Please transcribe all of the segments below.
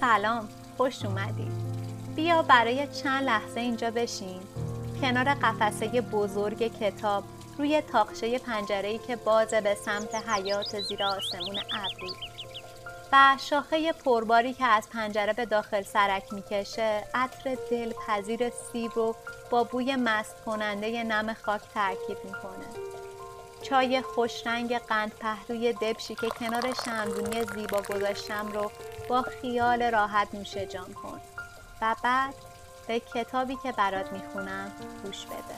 سلام خوش اومدی. بیا برای چند لحظه اینجا بشین. کنار قفسه بزرگ کتاب روی تاقشه پنجره‌ای که بازه به سمت حیات زیر آسمون ابری. و شاخه پرباری که از پنجره به داخل سرک می‌کشه عطر دلپذیر سیب رو با بوی مست کننده نم خاک ترکیب می‌کنه. چای خوشرنگ قند پهلوی دبشی که کنار شمدونی زیبا گذاشتم رو با خیال راحت نوشه جان کن. و بعد به کتابی که برات می‌خونم گوش بده.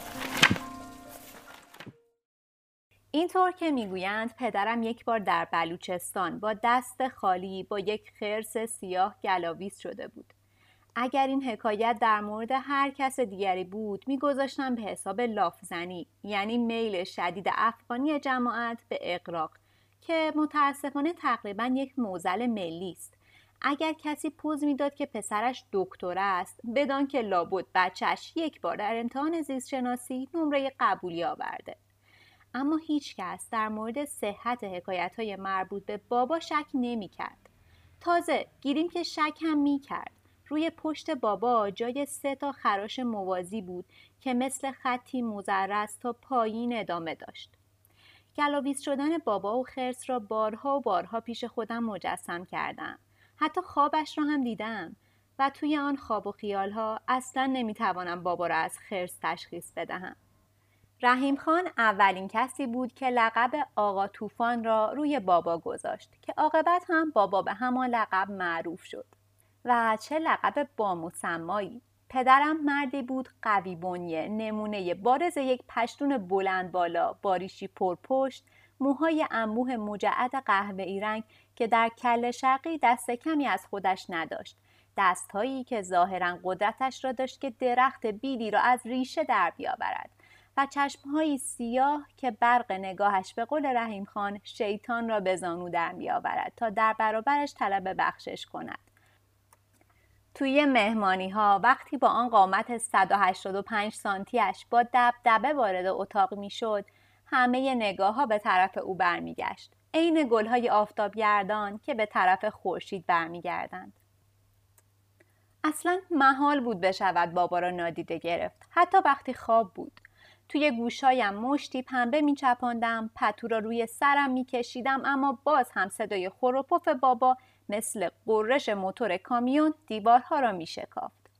اینطور که می‌گویند پدرم یک بار در بلوچستان با دست خالی با یک خرس سیاه گلاویز شده بود. اگر این حکایت در مورد هر کس دیگری بود میگذاشتم به حساب لافزنی یعنی میل شدید افغانی جماعت به اقراق که متاسفانه تقریبا یک موزل ملی است اگر کسی پوز می‌داد که پسرش دکتر است بدان که لابد بچهش یک بار در امتحان زیستشناسی نمره قبولی آورده اما هیچ کس در مورد صحت حکایت های مربوط به بابا شک نمی کرد. تازه گیریم که شک هم می کرد. روی پشت بابا جای سه تا خراش موازی بود که مثل خطی مزرس تا پایین ادامه داشت. گلاویز شدن بابا و خرس را بارها و بارها پیش خودم مجسم کردم. حتی خوابش را هم دیدم و توی آن خواب و خیالها اصلا نمی‌توانم بابا را از خرس تشخیص بدهم. رحیم خان اولین کسی بود که لقب آقا طوفان را روی بابا گذاشت که عاقبت هم بابا به همان لقب معروف شد و چه لقب بامسمایی پدرم مردی بود قوی بنیه نمونه بارز یک پشتون بلند بالا باریشی پرپشت موهای انبوه مجعد قهوه ای رنگ که در کل شرقی دست کمی از خودش نداشت دستهایی که ظاهرا قدرتش را داشت که درخت بیلی را از ریشه در بیاورد و چشمهایی سیاه که برق نگاهش به قول رحیم خان شیطان را به زانو در بیاورد تا در برابرش طلب بخشش کند. توی مهمانی ها وقتی با آن قامت 185 سانتیش با دبدبه وارد اتاق می شد همه نگاه ها به طرف او برمیگشت. عین گلهای آفتابگردان که به طرف خورشید برمیگردند. اصلا محال بود بشود بابا را نادیده گرفت حتی وقتی خواب بود توی گوشایم مشتی پنبه می چپاندم پتو را روی سرم می کشیدم اما باز هم صدای خروپف بابا مثل قررش موتور کامیون دیوارها را می شکافت.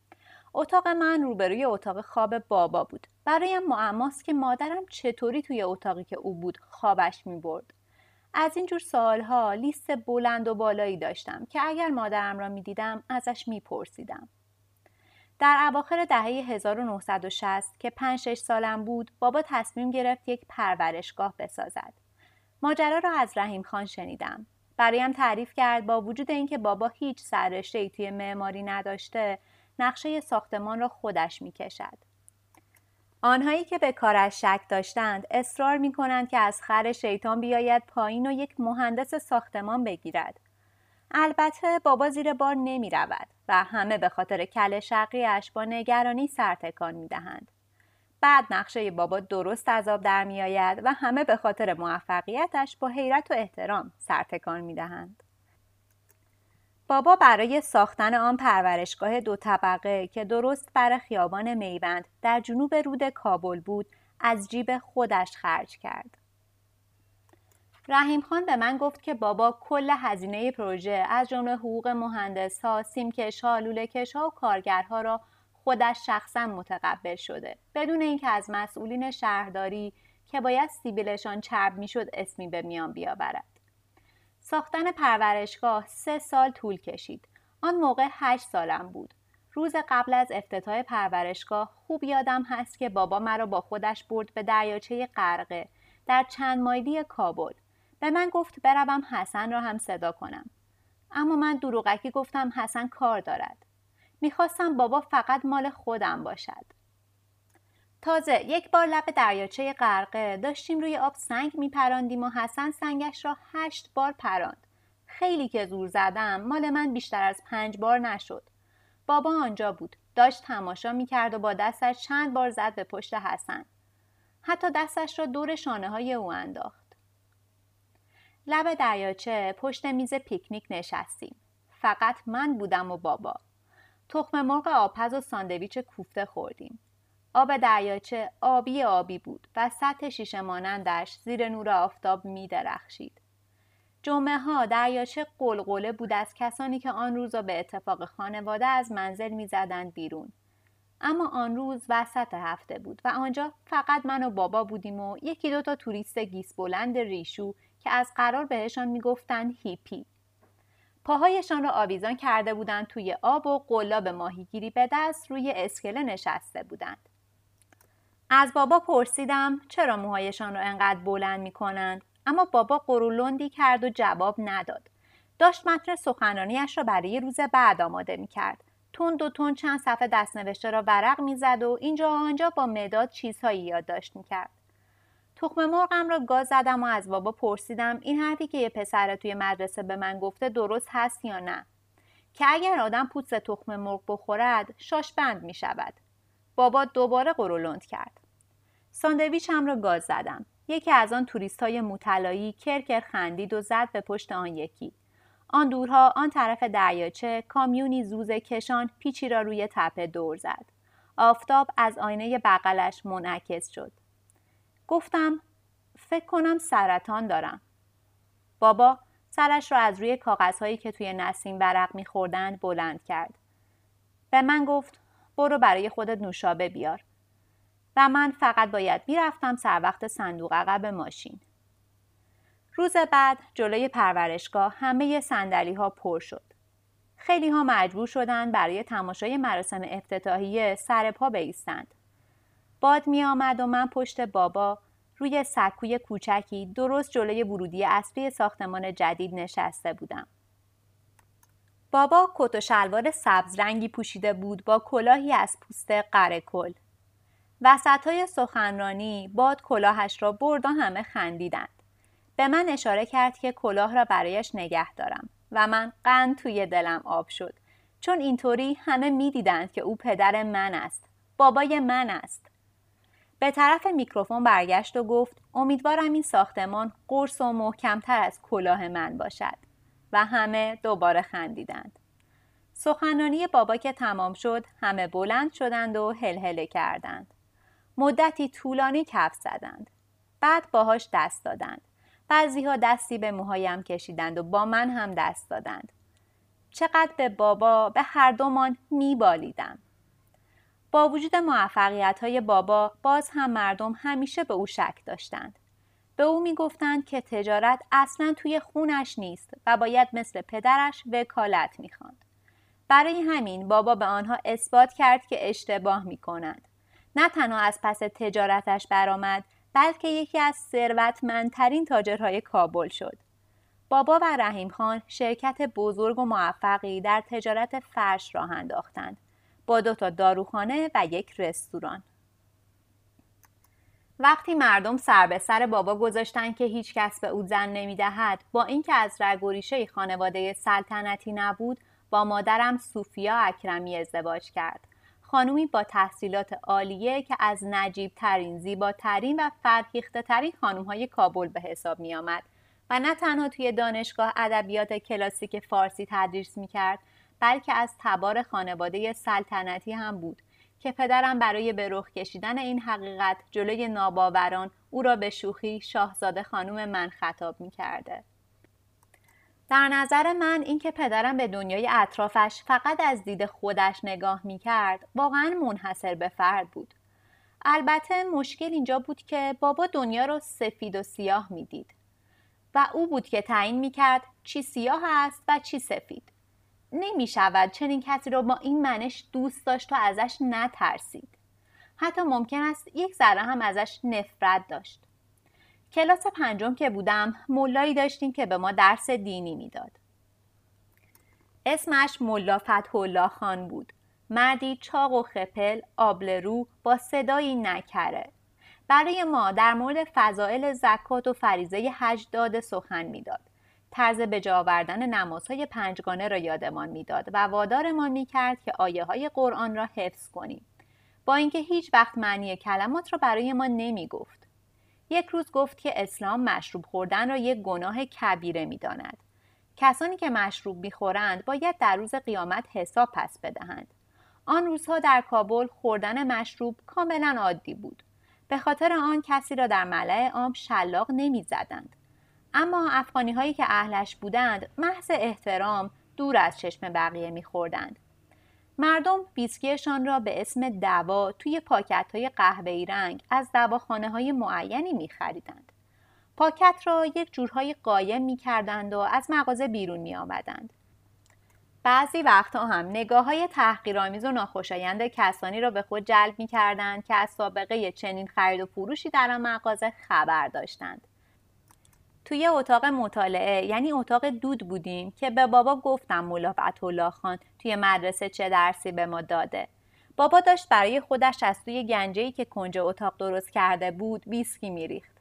اتاق من روبروی اتاق خواب بابا بود. برایم معماست که مادرم چطوری توی اتاقی که او بود خوابش می برد. از اینجور سالها لیست بلند و بالایی داشتم که اگر مادرم را می دیدم ازش می پرسیدم. در اواخر دهه 1960 که 5 6 سالم بود بابا تصمیم گرفت یک پرورشگاه بسازد ماجرا را از رحیم خان شنیدم برایم تعریف کرد با وجود اینکه بابا هیچ سررشته ای توی معماری نداشته نقشه ساختمان را خودش می‌کشد آنهایی که به کارش شک داشتند اصرار می کنند که از خر شیطان بیاید پایین و یک مهندس ساختمان بگیرد البته بابا زیر بار نمی رود و همه به خاطر کل شقیش با نگرانی سرتکان می دهند. بعد نقشه بابا درست از آب در می آید و همه به خاطر موفقیتش با حیرت و احترام سرتکان می دهند. بابا برای ساختن آن پرورشگاه دو طبقه که درست بر خیابان میوند در جنوب رود کابل بود از جیب خودش خرج کرد. رحیم خان به من گفت که بابا کل هزینه پروژه از جمله حقوق مهندس ها، سیمکش ها، لولکش ها و کارگرها را خودش شخصا متقبل شده. بدون اینکه از مسئولین شهرداری که باید سیبیلشان چرب می‌شد اسمی به میان بیاورد. ساختن پرورشگاه سه سال طول کشید. آن موقع هشت سالم بود. روز قبل از افتتاح پرورشگاه خوب یادم هست که بابا مرا با خودش برد به دریاچه غرقه در چند مایلی کابل. به من گفت بروم حسن را هم صدا کنم. اما من دروغکی گفتم حسن کار دارد. می‌خواستم بابا فقط مال خودم باشد. تازه یک بار لب دریاچه غرقه داشتیم روی آب سنگ میپراندیم و حسن سنگش را هشت بار پراند. خیلی که زور زدم مال من بیشتر از پنج بار نشد. بابا آنجا بود داشت تماشا می‌کرد و با دستش چند بار زد به پشت حسن. حتی دستش را دور شانه های او انداخت. لب دریاچه پشت میز پیکنیک نشستیم. فقط من بودم و بابا. تخم مرغ آبپز و ساندویچ کوفته خوردیم آب دریاچه آبی آبی بود و سطح شیشه مانندش زیر نور آفتاب می درخشید. جمعه ها دریاچه قلقله بود از کسانی که آن روز به اتفاق خانواده از منزل می زدند بیرون. اما آن روز وسط هفته بود و آنجا فقط من و بابا بودیم و یکی دو تا توریست گیس بلند ریشو که از قرار بهشان می‌گفتند هیپی. پاهایشان را آویزان کرده بودند توی آب و قلاب ماهیگیری به دست روی اسکله نشسته بودند. از بابا پرسیدم چرا موهایشان را انقدر بلند می کنند اما بابا قرولندی کرد و جواب نداد. داشت متن سخنرانیش را برای روز بعد آماده می کرد. تون و تون چند صفحه دستنوشته را ورق می‌زد و اینجا و آنجا با مداد چیزهایی یادداشت می‌کرد تخم مرغم را گاز زدم و از بابا پرسیدم این حرفی که یه پسر توی مدرسه به من گفته درست هست یا نه که اگر آدم پوست تخم مرغ بخورد شاش بند می شود. بابا دوباره قرولند کرد. ساندویچم را گاز زدم. یکی از آن توریست های مطلایی کرکر خندید و زد به پشت آن یکی. آن دورها آن طرف دریاچه کامیونی زوزه کشان پیچی را روی تپه دور زد. آفتاب از آینه بغلش منعکس شد. گفتم فکر کنم سرطان دارم. بابا سرش را از روی کاغذهایی که توی نسیم برق میخوردند بلند کرد. به من گفت برو برای خودت نوشابه بیار. و من فقط باید می‌رفتم سر وقت صندوق عقب ماشین. روز بعد جلوی پرورشگاه همه سندلی ها پر شد. خیلی ها مجبور شدند برای تماشای مراسم افتتاحیه سر پا بیستند. باد می آمد و من پشت بابا روی سکوی کوچکی درست جلوی ورودی اصلی ساختمان جدید نشسته بودم. بابا کت و شلوار سبز رنگی پوشیده بود با کلاهی از پوست قرکل. وسط های سخنرانی باد کلاهش را برد و همه خندیدند. به من اشاره کرد که کلاه را برایش نگه دارم و من قند توی دلم آب شد چون اینطوری همه می‌دیدند که او پدر من است بابای من است به طرف میکروفون برگشت و گفت امیدوارم این ساختمان قرص و محکمتر از کلاه من باشد. و همه دوباره خندیدند. سخنرانی بابا که تمام شد همه بلند شدند و هلهله کردند. مدتی طولانی کف زدند. بعد باهاش دست دادند. بعضی ها دستی به موهایم کشیدند و با من هم دست دادند. چقدر به بابا به هر دومان میبالیدم. با وجود موفقیت های بابا باز هم مردم همیشه به او شک داشتند. به او می‌گفتند که تجارت اصلا توی خونش نیست و باید مثل پدرش وکالت می‌خواند. برای همین بابا به آنها اثبات کرد که اشتباه می کنند. نه تنها از پس تجارتش برآمد بلکه یکی از ثروتمندترین تاجرهای کابل شد. بابا و رحیم خان شرکت بزرگ و موفقی در تجارت فرش راه انداختند با دو تا داروخانه و یک رستوران. وقتی مردم سر به سر بابا گذاشتن که هیچ کس به او زن نمی‌دهد با اینکه از رگ و خانواده سلطنتی نبود با مادرم سوفیا اکرمی ازدواج کرد خانومی با تحصیلات عالیه که از نجیب ترین زیباترین و فرهیخته ترین خانوم های کابل به حساب می آمد و نه تنها توی دانشگاه ادبیات کلاسیک فارسی تدریس می کرد بلکه از تبار خانواده سلطنتی هم بود که پدرم برای به رخ کشیدن این حقیقت جلوی ناباوران او را به شوخی شاهزاده خانوم من خطاب می کرده. در نظر من اینکه پدرم به دنیای اطرافش فقط از دید خودش نگاه می کرد واقعا منحصر به فرد بود. البته مشکل اینجا بود که بابا دنیا رو سفید و سیاه می‌دید و او بود که تعیین می کرد چی سیاه است و چی سفید. نمی شود چنین کسی رو با این منش دوست داشت و ازش نترسید. حتی ممکن است یک ذره هم ازش نفرت داشت. کلاس پنجم که بودم ملایی داشتیم که به ما درس دینی می‌داد. اسمش ملا فتح خان بود. مردی چاق و خپل، آبلرو با صدایی نکره. برای ما در مورد فضائل زکات و فریزه حج داده سخن می‌داد. طرز به جا آوردن نمازهای پنجگانه را یادمان می‌داد و وادارمان می‌کرد که آیه های قرآن را حفظ کنیم. با اینکه هیچ وقت معنی کلمات را برای ما نمی گفت. یک روز گفت که اسلام مشروب خوردن را یک گناه کبیره می داند. کسانی که مشروب می‌خورند باید در روز قیامت حساب پس بدهند آن روزها در کابل خوردن مشروب کاملا عادی بود به خاطر آن کسی را در ملع عام شلاق نمی‌زدند اما افغانی هایی که اهلش بودند محض احترام دور از چشم بقیه میخوردند مردم ویسکیشان را به اسم دوا توی پاکت های قهوه‌ای رنگ از دواخانه های معینی می خریدند. پاکت را یک جورهای قایم می کردند و از مغازه بیرون می آمدند. بعضی وقتها هم نگاه های تحقیرآمیز و ناخوشایند کسانی را به خود جلب می کردند که از سابقه چنین خرید و فروشی در آن مغازه خبر داشتند. توی اتاق مطالعه یعنی اتاق دود بودیم که به بابا گفتم مولا الله خان توی مدرسه چه درسی به ما داده. بابا داشت برای خودش از توی گنجه‌ای که کنج اتاق درست کرده بود ویسکی میریخت.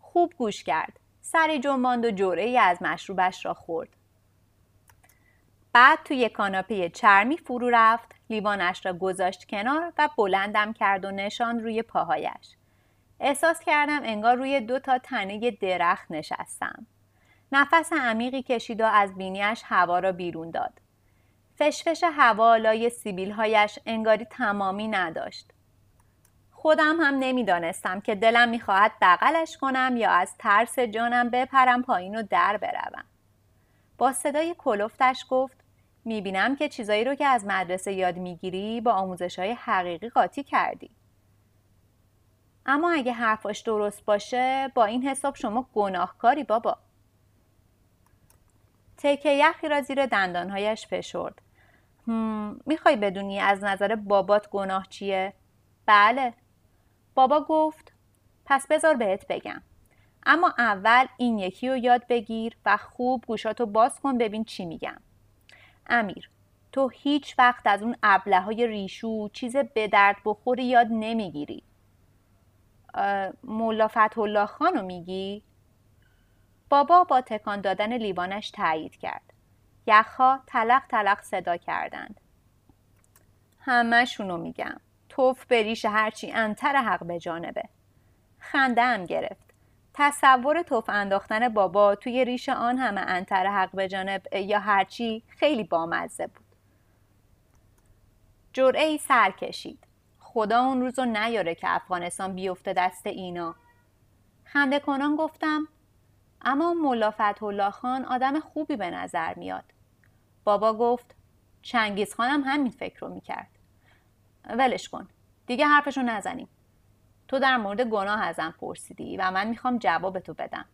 خوب گوش کرد. سری جنباند و ای از مشروبش را خورد. بعد توی کاناپه چرمی فرو رفت لیوانش را گذاشت کنار و بلندم کرد و نشان روی پاهایش. احساس کردم انگار روی دو تا تنه درخت نشستم. نفس عمیقی کشید و از بینیش هوا را بیرون داد. فشفش هوا لای سیبیل هایش انگاری تمامی نداشت. خودم هم نمی‌دانستم که دلم می‌خواهد بغلش کنم یا از ترس جانم بپرم پایین و در بروم. با صدای کلفتش گفت می‌بینم که چیزایی رو که از مدرسه یاد می‌گیری با آموزش های حقیقی قاطی کردی. اما اگه حرفاش درست باشه با این حساب شما گناهکاری بابا. تکه یخی را زیر دندانهایش فشرد. می‌خوای بدونی از نظر بابات گناه چیه؟ بله. بابا گفت پس بذار بهت بگم. اما اول این یکی رو یاد بگیر و خوب گوشاتو باز کن ببین چی میگم. امیر تو هیچ وقت از اون ابله های ریشو چیز به درد بخوری یاد نمی‌گیری. مولا فتح خانو میگی؟ بابا با تکان دادن لیوانش تایید کرد. یخها تلق تلق صدا کردند. همهشونو میگم. توف بریش هرچی انتر حق به جانبه. خنده هم گرفت. تصور توف انداختن بابا توی ریش آن همه انتر حق به جانب یا هرچی خیلی بامزه بود. جرعه ای سر کشید. خدا اون روزو نیاره که افغانستان بیفته دست اینا. خنده کنان گفتم اما ملا فتح خان آدم خوبی به نظر میاد. بابا گفت چنگیز خانم همین فکر رو می‌کرد. ولش کن دیگه حرفشو نزنیم. تو در مورد گناه ازم پرسیدی و من می‌خوام جواب تو بدم.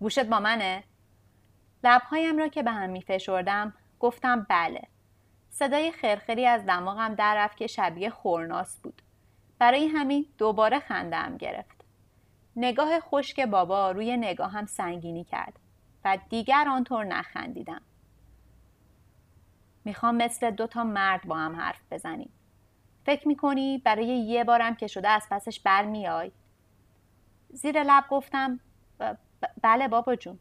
گوشت با منه؟ لبهایم را که به هم میفشردم گفتم بله. صدای خرخری از دماغم در رفت که شبیه خورناس بود. برای همین دوباره خندم گرفت. نگاه خشک بابا روی نگاهم سنگینی کرد و دیگر آنطور نخندیدم. می‌خوام مثل دو تا مرد با هم حرف بزنیم. فکر می‌کنی برای یه بارم که شده از پسش برمیای؟ زیر لب گفتم بله بابا جون.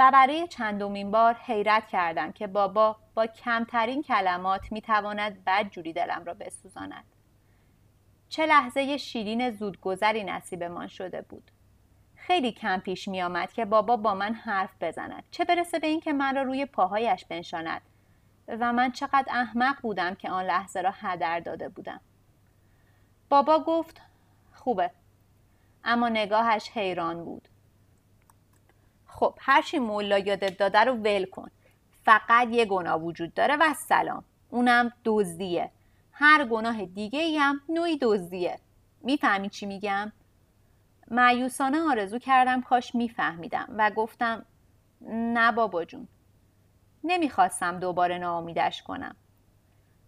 و برای چندمین بار حیرت کردم که بابا با کمترین کلمات می‌تواند بدجوری دلم را بسوزاند. چه لحظه شیرین زودگذری نصیبمان شده بود. خیلی کم پیش می آمد که بابا با من حرف بزند. چه برسه به اینکه من را روی پاهایش بنشاند و من چقدر احمق بودم که آن لحظه را هدر داده بودم. بابا گفت خوبه. اما نگاهش حیران بود. خب هرچی مولا یادت داده رو ول کن. فقط یه گناه وجود داره و سلام. اونم دزدیه. هر گناه دیگه هم نوعی دزدیه. می‌فهمی چی میگم؟ معیوسانه آرزو کردم کاش میفهمیدم و گفتم نه بابا جون. نمی‌خواستم دوباره ناامیدش کنم.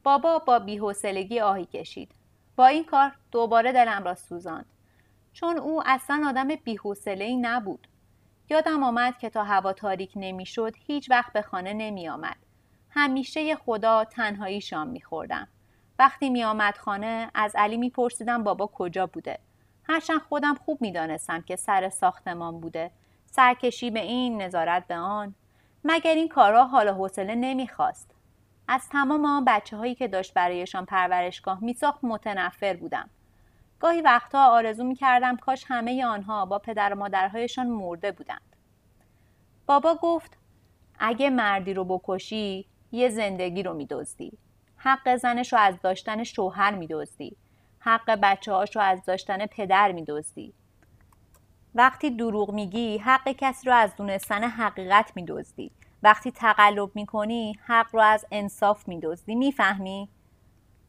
بابا با بیحوصلگی آهی کشید. با این کار دوباره دلم را سوزاند. چون او اصلا آدم بیحوصلهای نبود. یادم آمد که تا هوا تاریک نمی‌شد هیچ وقت به خانه نمی آمد. همیشه خدا تنهایی شام می خوردم. وقتی می آمد خانه از علی می پرسیدم بابا کجا بوده. هرچند خودم خوب می دانستم که سر ساختمان بوده. سرکشی به این نظارت به آن. مگر این کارها حال حوصله نمی‌خواست. از تمام آن بچه هایی که داشت برایشان پرورشگاه میساخت متنفر بودم. گاهی وقتها آرزو می کردم کاش همه آنها با پدر و مادرهایشان مرده بودند. بابا گفت اگه مردی رو بکشی یه زندگی رو میدزدی. حق زنش رو از داشتن شوهر میدزدی. حق بچه هاش رو از داشتن پدر میدزدی. وقتی دروغ میگی حق کسی رو از دونستن حقیقت میدزدی. وقتی تقلب می‌کنی حق رو از انصاف میدزدی. می‌فهمی؟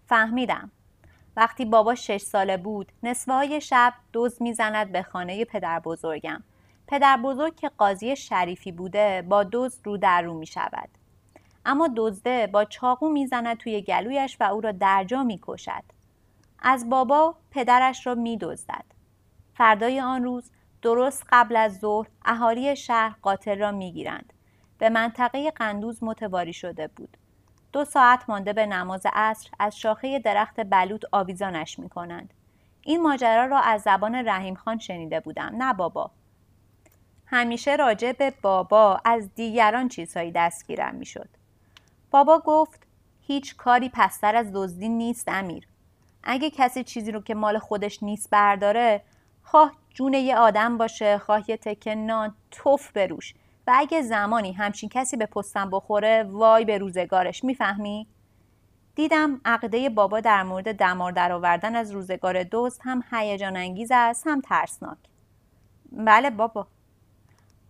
فهمیدم. وقتی بابا شش ساله بود نصفه های شب دوز می‌زند به خانه پدر بزرگم پدر بزرگ که قاضی شریفی بوده با دوز رو در رو می شود. اما دزده با چاقو می‌زند توی گلویش و او را درجا می کشد. از بابا پدرش را می دزدد. فردای آن روز درست قبل از ظهر اهالی شهر قاتل را می گیرند. به منطقه قندوز متواری شده بود. دو ساعت مانده به نماز عصر از شاخه درخت بلوط آویزانش می کنند. این ماجرا را از زبان رحیم خان شنیده بودم نه بابا. همیشه راجع به بابا از دیگران چیزهایی دستگیرم می‌شد. بابا گفت هیچ کاری پستر از دزدی نیست امیر. اگه کسی چیزی رو که مال خودش نیست برداره خواه جون یه آدم باشه خواه یه تکه نان توف بروش. و اگه زمانی همچین کسی به پستم بخوره وای به روزگارش می‌فهمی؟ دیدم عقده بابا در مورد دمار درآوردن از روزگار دوست هم هیجان انگیز است هم ترسناک. بله بابا.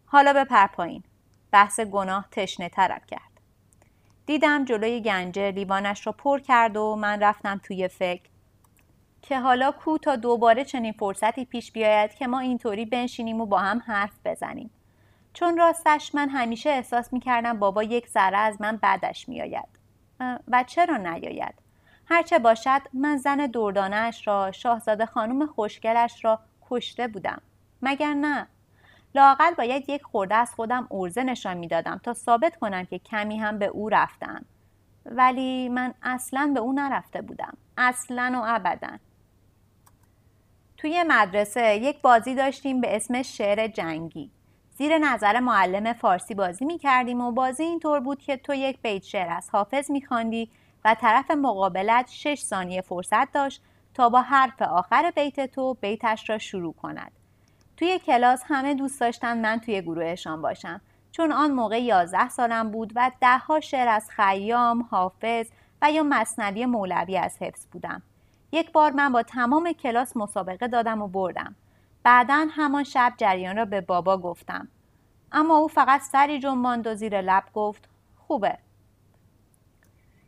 حالا پایین. بحث گناه تشنه ترم کرد. دیدم جلوی گنجه لیوانش را پر کرد و من رفتم توی فکر. که حالا کو تا دوباره چنین فرصتی پیش بیاید که ما اینطوری بنشینیم و با هم حرف بزنیم. چون راستش من همیشه احساس می‌کردم بابا یک ذره از من بعدش میآید. و چرا نیاید؟ هرچه باشد من زن دردانش را شاهزاده خانم خوشگلش را کشته بودم. مگر نه؟ لاقل باید یک خورده از خودم ارزه نشان می‌دادم تا ثابت کنم که کمی هم به او رفتم. ولی من اصلا به او نرفته بودم. اصلا و ابدا. توی مدرسه یک بازی داشتیم به اسم شعر جنگی. زیر نظر معلم فارسی بازی می کردیم و بازی اینطور بود که تو یک بیت شعر از حافظ می خواندی و طرف مقابلت شش ثانیه فرصت داشت تا با حرف آخر بیت تو بیتش را شروع کند. توی کلاس همه دوست داشتن من توی گروهشان باشم چون آن موقع 11 سالم بود و دهها شعر از خیام، حافظ و یا مصنوی مولوی از حفظ بودم. یک بار من با تمام کلاس مسابقه دادم و بردم. بعدا همان شب جریان را به بابا گفتم. اما او فقط سری جنباند و زیر لب گفت خوبه.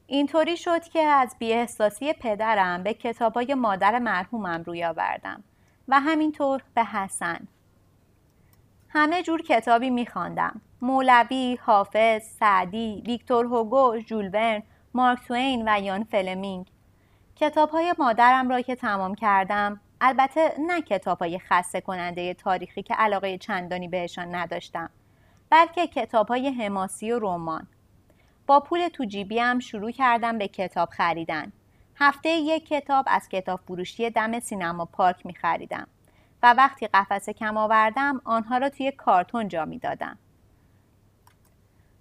اینطوری شد که از بیاحساسی پدرم به کتابای مادر مرحومم روی آوردم. و همینطور به حسن همه جور کتابی میخواندم مولوی، حافظ، سعدی، ویکتور هوگو، ژول مارک توین و یان فلمینگ کتاب های مادرم را که تمام کردم البته نه کتاب های خسته کننده تاریخی که علاقه چندانی بهشان نداشتم بلکه کتاب های حماسی و رمان با پول تو جیبیم شروع کردم به کتاب خریدن هفته یک کتاب از کتاب فروشی دم سینما پارک می خریدم و وقتی قفسه کم آوردم آنها را توی کارتون جا می دادم.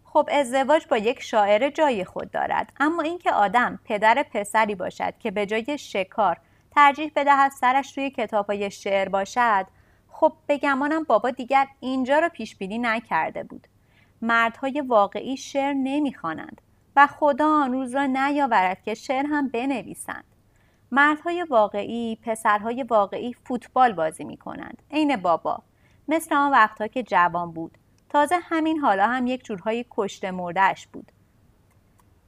خب ازدواج با یک شاعر جای خود دارد اما اینکه آدم پدر پسری باشد که به جای شکار ترجیح بدهد سرش روی کتابهای شعر باشد. خب به گمانم بابا دیگر اینجا را پیش بینی نکرده بود. مردهای واقعی شعر نمی‌خوانند و خدا آن روز را نیاورد که شعر هم بنویسند. مردهای واقعی پسرهای واقعی فوتبال بازی می کنند عین بابا. مثل آن وقتها که جوان بود. تازه همین حالا هم یک جورهای کشته مردهش بود.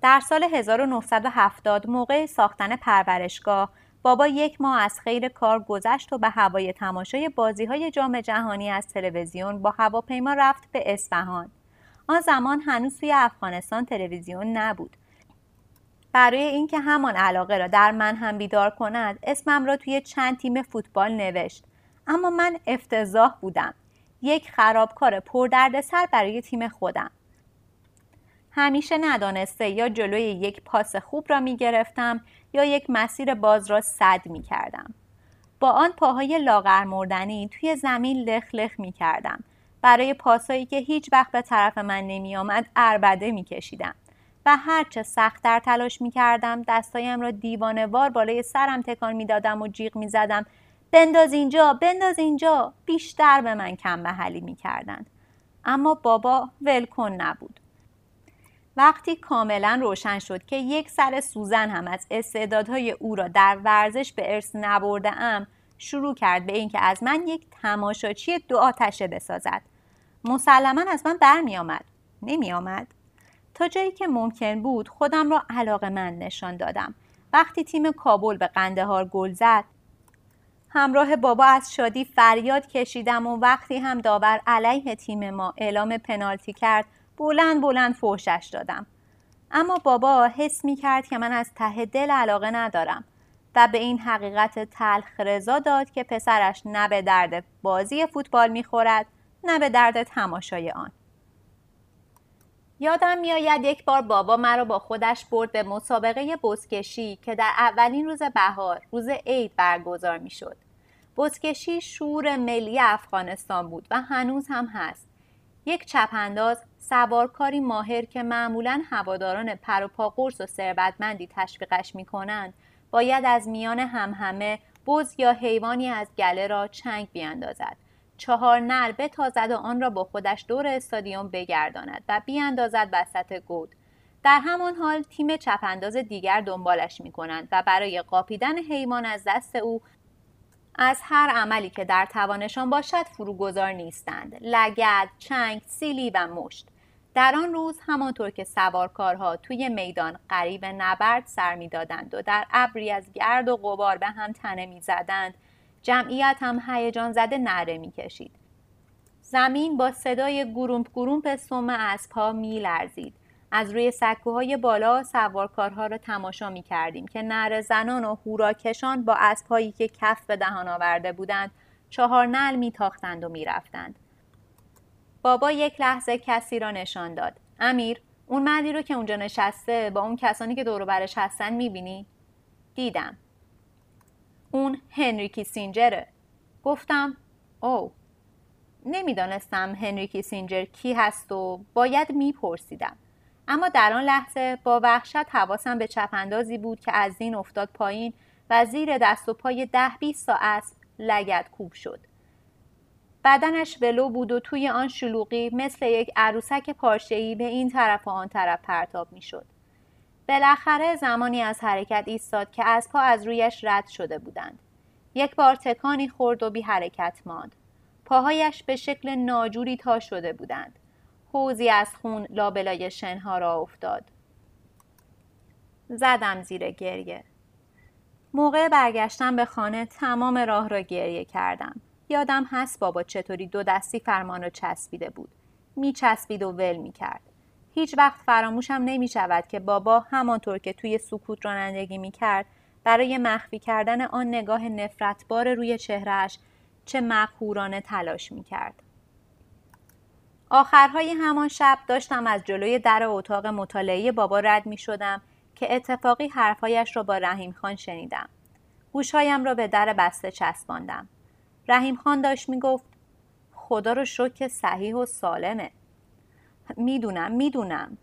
در سال 1970 موقع ساختن پرورشگاه بابا یک ماه از خیر کار گذشت و به هوای تماشای بازی های جام جهانی از تلویزیون با هواپیما رفت به اصفهان. آن زمان هنوز توی افغانستان تلویزیون نبود. برای اینکه همان علاقه را در من هم بیدار کند اسمم را توی چند تیم فوتبال نوشت. اما من افتضاح بودم. یک خرابکار پردردسر برای تیم خودم. همیشه ندانسته یا جلوی یک پاس خوب را می گرفتم یا یک مسیر باز را صد می کردم. با آن پاهای لاغر مردنی توی زمین لخ لخ می کردم برای پاسایی که هیچ وقت به طرف من نمی آمد اربده می کشیدم و هرچه سختتر تلاش می کردم دستایم را دیوانه وار بالای سرم تکان می دادم و جیغ می زدم بنداز اینجا بنداز اینجا. بیشتر به من کم محلی می کردن. اما بابا ولکن نبود. وقتی کاملا روشن شد که یک سر سوزن هم از استعدادهای او را در ورزش به ارث نبرده ام شروع کرد به اینکه از من یک تماشاچی دو آتشه بسازد. مسلما از من برمی آمد نمی آمد تا جایی که ممکن بود خودم را علاقه من نشان دادم. وقتی تیم کابل به قندهار گل زد همراه بابا از شادی فریاد کشیدم و وقتی هم داور علیه تیم ما اعلام پنالتی کرد بلند بلند فوشش دادم. اما بابا حس می کرد که من از ته دل علاقه ندارم و به این حقیقت تلخ رضا داد که پسرش نه به درد بازی فوتبال می‌خورد نه به درد تماشای آن. یادم میآید یک بار بابا مرا با خودش برد به مسابقه بزکشی که در اولین روز بهار روز عید برگزار می‌شد. بزکشی شور ملی افغانستان بود و هنوز هم هست. یک چپانداز سوارکاری ماهر که معمولا هواداران پر و پا قرص و ثروتمندی تشویقش می‌کنند باید از میان همهمه بز یا حیوانی از گله را چنگ بیاندازد. چهار نر بتازد و آن را با خودش دور استادیوم بگرداند و بیاندازد وسط گود. در همان حال تیم چپانداز دیگر دنبالش می کنند و برای قاپیدن حیوان از دست او از هر عملی که در توانشان باشد فروگذار نیستند. لگد چنگ سیلی و مشت. در آن روز همانطور که سوارکارها توی میدان قریب نبرد سر می‌دادند و در ابری از گرد و غبار به هم تنه می‌زدند. جمعیت هم هیجان زده نره می‌کشید. زمین با صدای گرومپ گرومپ سم اسبها میلرزید. از روی سکوهای بالا سوارکارها را تماشا می کردیم که نر زنان و هوراکشان با اسبهایی که کف به دهان آورده بودند چهار نل میتاختند و می‌رفتند. بابا یک لحظه کسی را نشان داد. امیر اون مردی رو که اونجا نشسته با اون کسانی که دور برش هستن می‌بینی؟ دیدم. اون هنری کیسینجره. گفتم او نمی‌دانستم هنری کیسینجر کی هست و باید میپرسیدم. اما در آن لحظه با وحشت حواسم به چپاندازی بود که از این افتاد پایین و زیر دست و پای ده بیست تا اسب لگت کوب شد بدنش ولو بود و توی آن شلوغی مثل یک عروسک پارچه‌ای به این طرف و آن طرف پرتاب می‌شد. بالاخره زمانی از حرکت ایستاد که اسبها از رویش رد شده بودند. یک بار تکانی خورد و بی حرکت ماند. پاهایش به شکل ناجوری تا شده بودند. حوزی از خون لابلای شنها را افتاد. زدم زیر گریه. موقع برگشتن به خانه تمام راه را گریه کردم. یادم هست بابا چطوری دو دستی فرمان را چسبیده بود. می چسبید و ول می کرد. هیچ وقت فراموشم نمی شود که بابا همانطور که توی سکوت رانندگی می کرد برای مخفی کردن آن نگاه نفرتبار روی چهرهش چه مقهورانه تلاش می کرد. آخرهای همان شب داشتم از جلوی در اتاق مطالعه بابا رد می شدم که اتفاقی حرفایش را با رحیم خان شنیدم. گوشهایم را به در بسته چسباندم. رحیم خان داشت می‌گفت خدا رو شکر صحیح و سالمه می‌دونم می‌دونم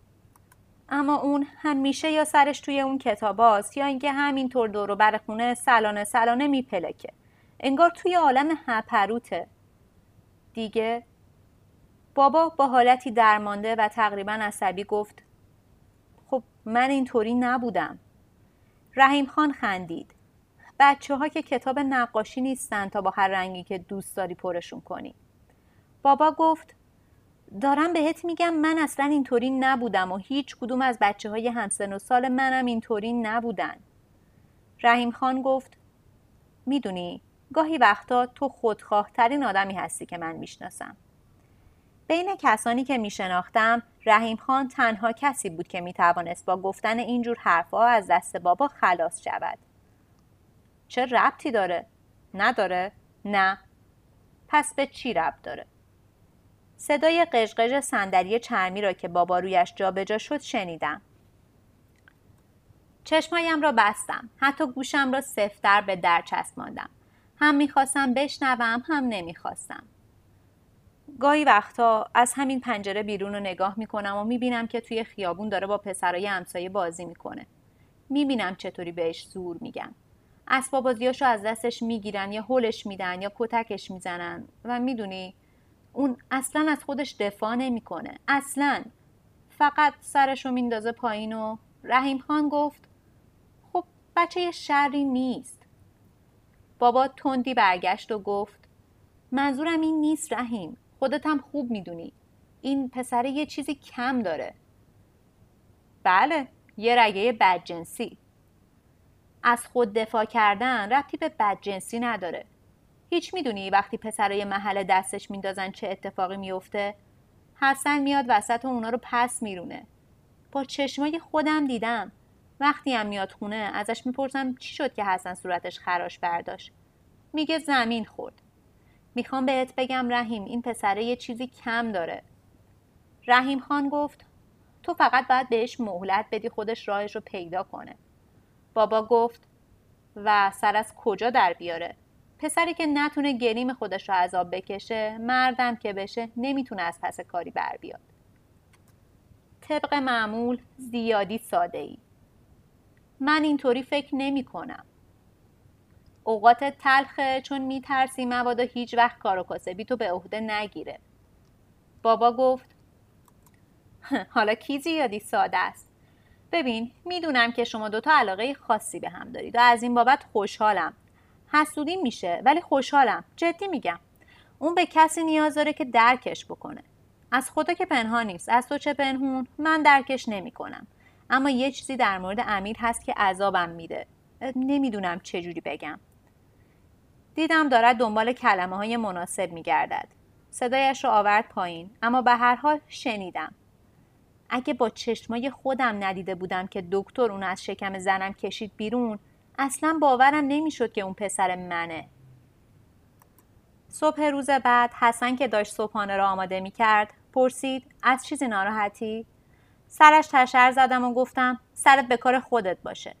اما اون همیشه یا سرش توی اون کتاباست یا اینکه همینطور دور بر خونه سلانه سلانه میپلکه انگار توی عالم هپروته دیگه بابا با حالتی درمانده و تقریبا عصبی گفت خب من اینطوری نبودم. رحیم خان خندید. بچه ها که کتاب نقاشی نیستن تا با هر رنگی که دوست داری پرشون کنی. بابا گفت دارم بهت میگم من اصلا اینطوری نبودم و هیچ کدوم از بچه های همسن و سال منم اینطوری نبودن. رحیم خان گفت می‌دونی گاهی وقتا تو خودخواه ترین آدمی هستی که من می‌شناسم. بین کسانی که میشناختم رحیم خان تنها کسی بود که می‌توانست با گفتن اینجور حرفها از دست بابا خلاص شود چه ربطی داره؟ نداره؟ نه پس به چی ربط داره؟ صدای قشقش صندلی چرمی را که بابا رویش جابجا شد شنیدم چشمایم را بستم حتی گوشم را سفتر به در چسباندم هم می‌خواستم بشنوم هم نمی‌خواستم گاهی وقتا از همین پنجره بیرون رو نگاه می‌کنم و می‌بینم که توی خیابون داره با پسرای همسایه بازی می‌کنه. می‌بینم چطوری بهش زور میگم. اسباب بازیاشو از دستش می‌گیرن یا هولش میدن یا کتکش می‌زنن و می‌دونی اون اصلا از خودش دفاع نمی‌کنه. اصلا. فقط سرشو میندازه پایین و رحیم خان گفت خب بچه شری نیست. بابا تندی برگشت و گفت منظورم این نیست رحیم. خودت هم خوب می‌دونی. این پسره یه چیزی کم داره. بله یه رگه بدجنسی. از خود دفاع کردن ربطی به بدجنسی نداره. هیچ می‌دونی وقتی پسرای محل دستش میندازن چه اتفاقی میفته حسن میاد وسط و اونا رو پس میرونه. با چشمای خودم دیدم. وقتی هم میاد خونه ازش می‌پرسم چی شد که حسن صورتش خراش برداشت. میگه زمین خورد. می‌خوام بهت بگم رحیم این پسره یه چیزی کم داره. رحیم خان گفت تو فقط باید بهش مهلت بدی خودش راهش رو پیدا کنه. بابا گفت و سر از کجا در بیاره؟ پسری که نتونه گریم خودش رو عذاب بکشه مردم که بشه نمی‌تونه از پس کاری بر بیاد. طبق معمول زیادی ساده ای من اینطوری فکر نمی کنم اوقات تلخه چون میترسی مبادا هیچ وقت کار و کاسبی تو به عهده نگیره. بابا گفت حالا کی زیادی ساده است؟ ببین می‌دونم که شما دوتا علاقه خاصی به هم دارید و از این بابت خوشحالم. حسودی میشه ولی خوشحالم. جدی میگم. اون به کسی نیاز داره که درکش بکنه. از خدا که پنهان نیست. از تو چه پنهون؟ من درکش نمی‌کنم. اما یه چیزی در مورد امیر هست که عذابم میده. نمی‌دونم چجوری بگم. دیدم دارد دنبال کلمه های مناسب میگردد. صدایش رو آورد پایین اما به هر حال شنیدم. اگه با چشمای خودم ندیده بودم که دکتر اون از شکم زنم کشید بیرون اصلا باورم نمی‌شد که اون پسر منه. صبح روز بعد حسن که داشت صبحانه را آماده می کرد پرسید از چیزی ناراحتی؟ سرش تشر زدم و گفتم سرت به کار خودت باشه.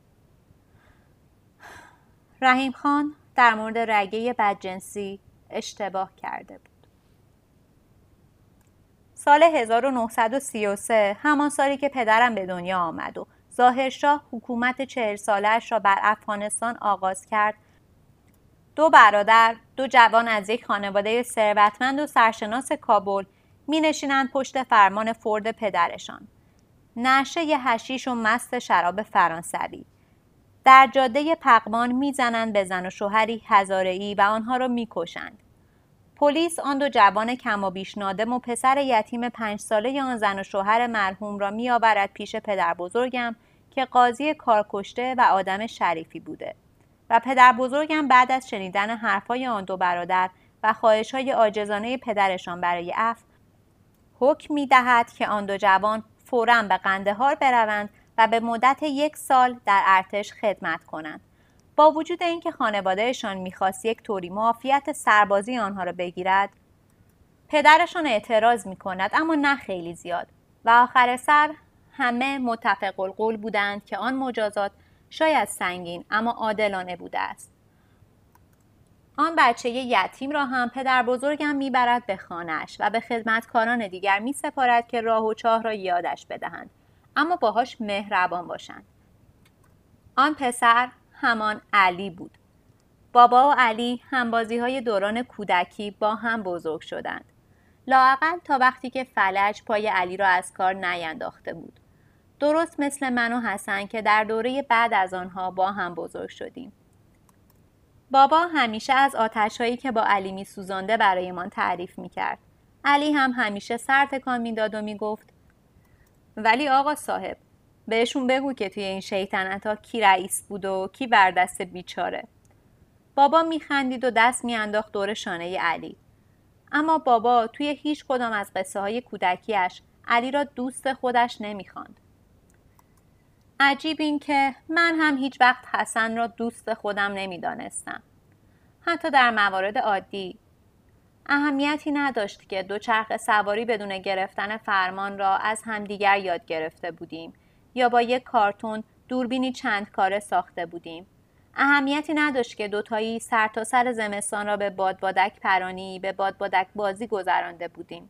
رحیم خان در مورد رگه بدجنسی اشتباه کرده بود. سال 1933 همان سالی که پدرم به دنیا آمد و ظاهرشاه حکومت چهل سالش را بر افغانستان آغاز کرد. دو برادر دو جوان از یک خانواده ثروتمند و سرشناس کابل می نشینند پشت فرمان فورد پدرشان. نشه هشیش و مست شراب فرانسوی. در جاده پقمان می‌زنند به زن و شوهری هزارهای و آنها را می‌کشند. پلیس آن دو جوان کم و بیش نادم و پسر یتیم پنج ساله آن زن و شوهر مرحوم را میآورد پیش پدر بزرگم که قاضی کارکشته و آدم شریفی بوده و پدر بزرگم بعد از شنیدن حرفای آن دو برادر و خواهش های آجزانه پدرشان برای عفو حکم می دهد که آن دو جوان فورا به قندهار بروند و به مدت یک سال در ارتش خدمت کنند. با وجود اینکه خانوادهشان می‌خواست یک طوری معافیت سربازی آنها را بگیرد پدرشان اعتراض می کند اما نه خیلی زیاد. و آخر سر همه متفق القول بودند که آن مجازات شاید سنگین اما عادلانه بوده است. آن بچه یتیم را هم پدر بزرگم می‌برد به خانهش و به خدمتکاران دیگر می سپارد که راه و چاه را یادش بدهند. اما باهاش مهربان باشند آن پسر همان علی بود. بابا و علی همبازی های دوران کودکی با هم بزرگ شدند. لاقل تا وقتی که فلج پای علی را از کار نینداخته بود. درست مثل من و حسن که در دوره بعد از آنها با هم بزرگ شدیم. بابا همیشه از آتش هایی که با علی می سوزانده برایمان تعریف می کرد. علی هم همیشه سر تکان می‌داد و می‌گفت ولی آقا صاحب بهشون بگو که توی این شیطنت ها کی رئیس بود و کی بر دست بیچاره. بابا میخندید و دست میانداخت دور شانه علی. اما بابا توی هیچ کدام از قصه های کودکیش علی را دوست خودش نمی‌خواند. عجیب این که من هم هیچ وقت حسن را دوست خودم نمی‌دانستم. حتی در موارد عادی اهمیتی نداشت که دوچرخه سواری بدون گرفتن فرمان را از همدیگر یاد گرفته بودیم یا با یک کارتون دوربینی چند کاره ساخته بودیم. اهمیتی نداشت که دوتایی سر تا سر زمستان را به بادبادک پرانی به بادبادک بازی گذرانده بودیم.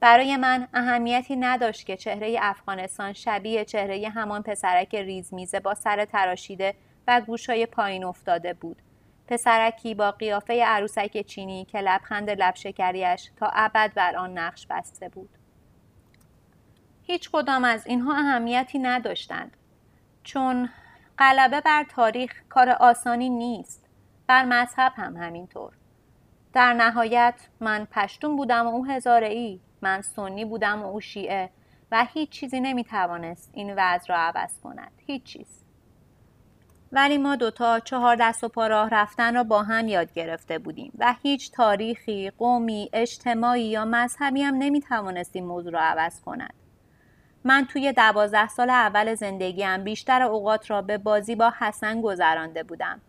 برای من اهمیتی نداشت که چهره افغانستان شبیه چهره همان پسرک ریزمیزه با سر تراشیده و گوشای پایین افتاده بود. پسرکی با قیافه عروسک چینی که لبخند لبشکریش تا ابد بر آن نقش بسته بود. هیچ کدام از اینها اهمیتی نداشتند. چون غلبه بر تاریخ کار آسانی نیست بر مذهب هم همینطور. در نهایت من پشتون بودم و او هزاره ای من سنی بودم و او شیعه و هیچ چیزی نمی‌توانست این وضع را عوض کند. هیچ چیز. ولی ما دوتا چهار دست و پا راه رفتن را با هم یاد گرفته بودیم و هیچ تاریخی، قومی، اجتماعی یا مذهبی هم نمی‌توانست این موضوع را عوض کند. من توی دوازده سال اول زندگیم بیشتر اوقات را به بازی با حسن گذرانده بودم.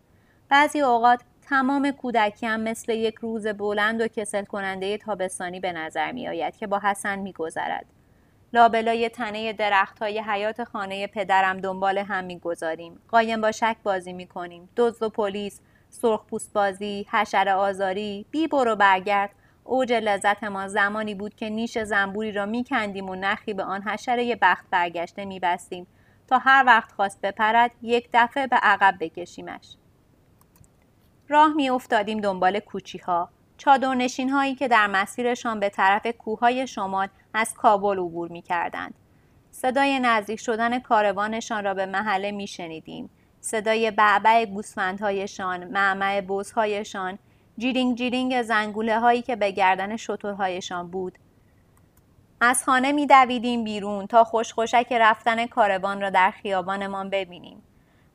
بعضی اوقات تمام کودکیم مثل یک روز بلند و کسل کننده تابستانی به نظر می آید که با حسن می گذرد. لابلای تنه درخت های حیات خانه پدرم دنبال هم می‌گذاریم. قایم با شک بازی می‌کنیم. دزد و پلیس سرخ پوست بازی حشر آزاری بی برو برگرد. اوج لذت ما زمانی بود که نیش زنبوری را میکندیم و نخی به آن حشره بخت برگشته میبستیم. تا هر وقت خواست بپرد یک دفعه به عقب بکشیمش. راه میافتادیم دنبال کوچی ها چادرنشین هایی که در مسیرشان به طرف کوههای شمال از کابل عبور می کردند. صدای نزدیک شدن کاروانشان را به محله می شنیدیم. صدای بعبع گوسفندهایشان، معمع بزهایشان، جیرینگ جیرینگ زنگوله هایی که به گردن شترهایشان بود. از خانه می دویدیم بیرون تا خوشخوشک رفتن کاروان را در خیابانمان ببینیم.